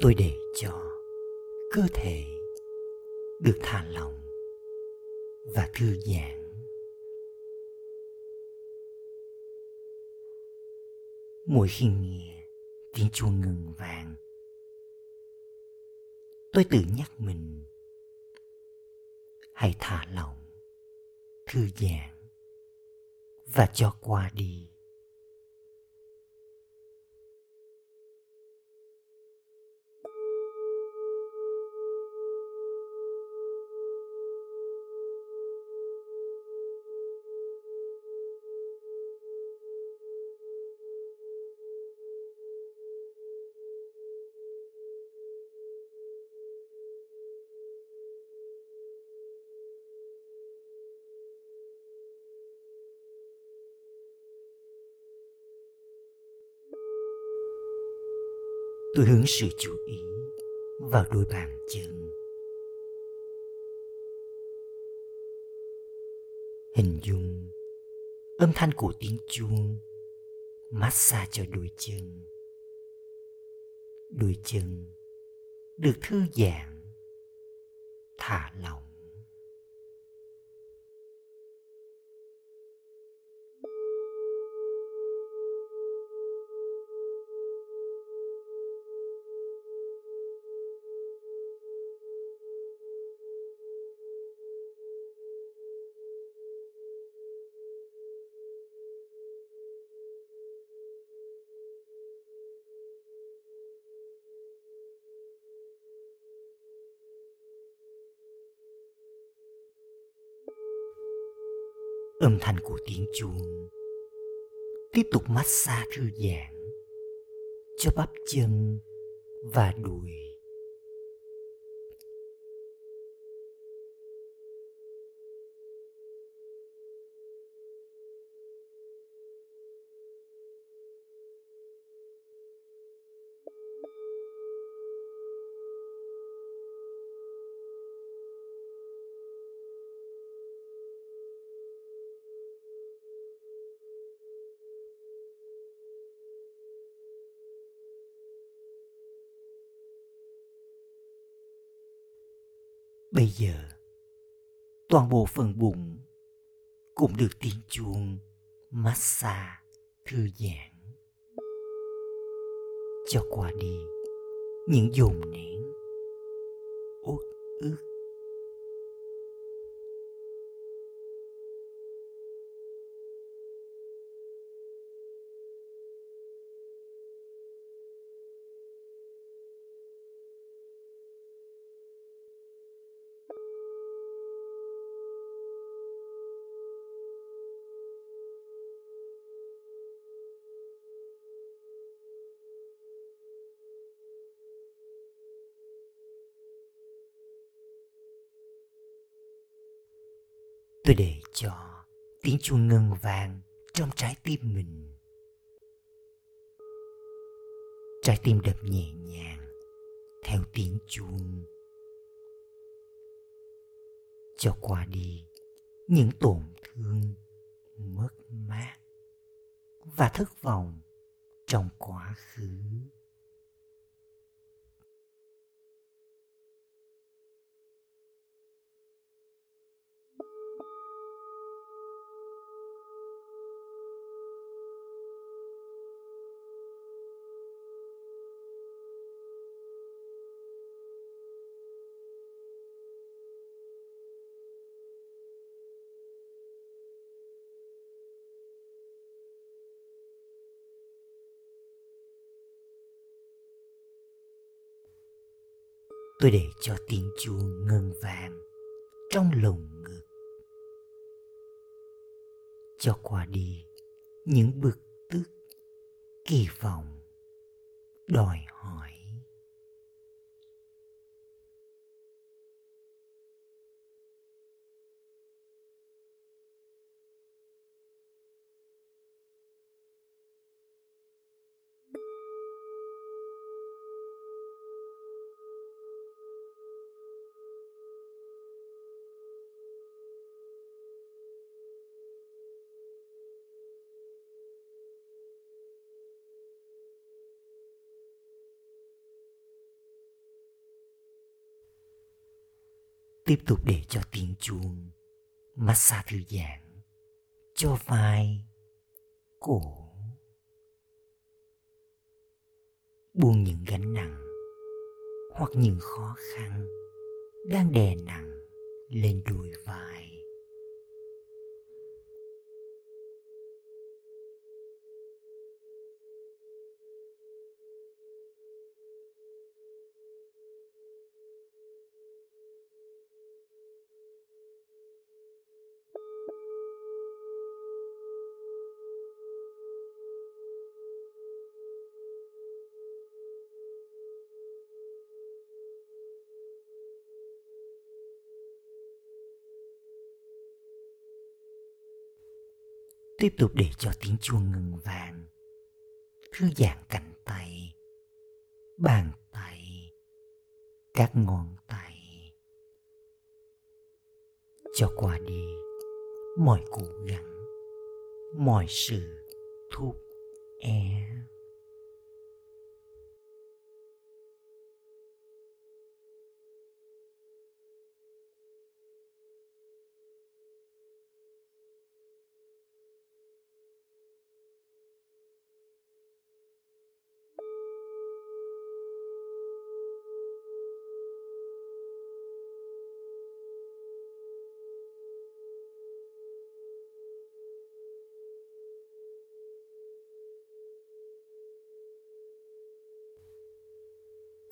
tôi để cho cơ thể được thả lỏng và thư giãn. Mỗi khi nghe tiếng chuông ngừng vàng, tôi tự nhắc mình, hãy thả lỏng, thư giãn và cho qua đi. Tôi hướng sự chú ý vào đôi bàn chân. Hình dung âm thanh của tiếng chuông massage cho đôi chân. Đôi chân được thư giãn, thả lỏng. Âm thanh của tiếng chuông. Tiếp tục massage thư giãn cho bắp chân và đùi. Bây giờ, toàn bộ phần bụng cũng được tiếng chuông massage thư giãn. Cho qua đi những dồn nén, uất ức tôi để cho tiếng chuông ngân vang trong trái tim mình. Trái tim đập nhẹ nhàng theo tiếng chuông. Cho qua đi những tổn thương, mất mát và thất vọng trong quá khứ. Tôi để cho tiếng chuông ngân vang trong lồng ngực. Cho qua đi những bực tức, kỳ vọng, đòi hỏi. Tiếp tục để cho tiếng chuông massage thư giãn cho vai cổ. Buông những gánh nặng hoặc những khó khăn đang đè nặng lên đùi vai. Tiếp tục để cho tiếng chuông ngừng vang. Thư giãn cánh tay, bàn tay, các ngón tay. Cho qua đi, mọi cố gắng, mọi sự thúc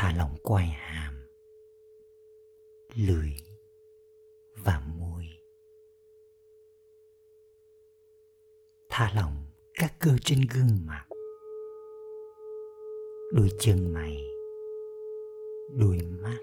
thả lỏng quai hàm lưỡi và môi. Thả lỏng các cơ trên gương mặt, đôi chân mày, đôi mắt.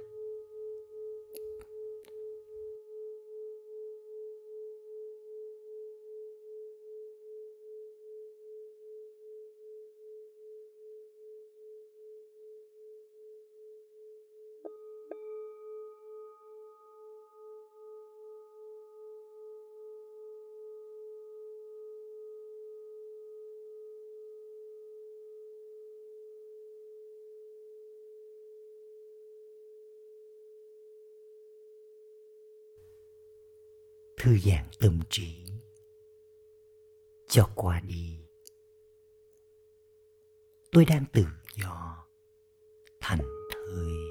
Thư giãn tâm trí. Cho qua đi. Tôi đang tự do thành thơi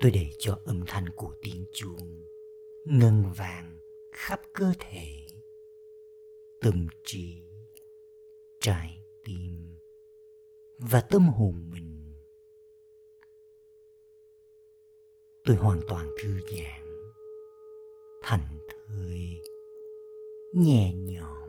tôi để cho âm thanh của tiếng chuông ngân vàng khắp cơ thể. Tâm trí trái tim và tâm hồn mình. Tôi hoàn toàn thư giãn thành thơi, nhẹ nhõm.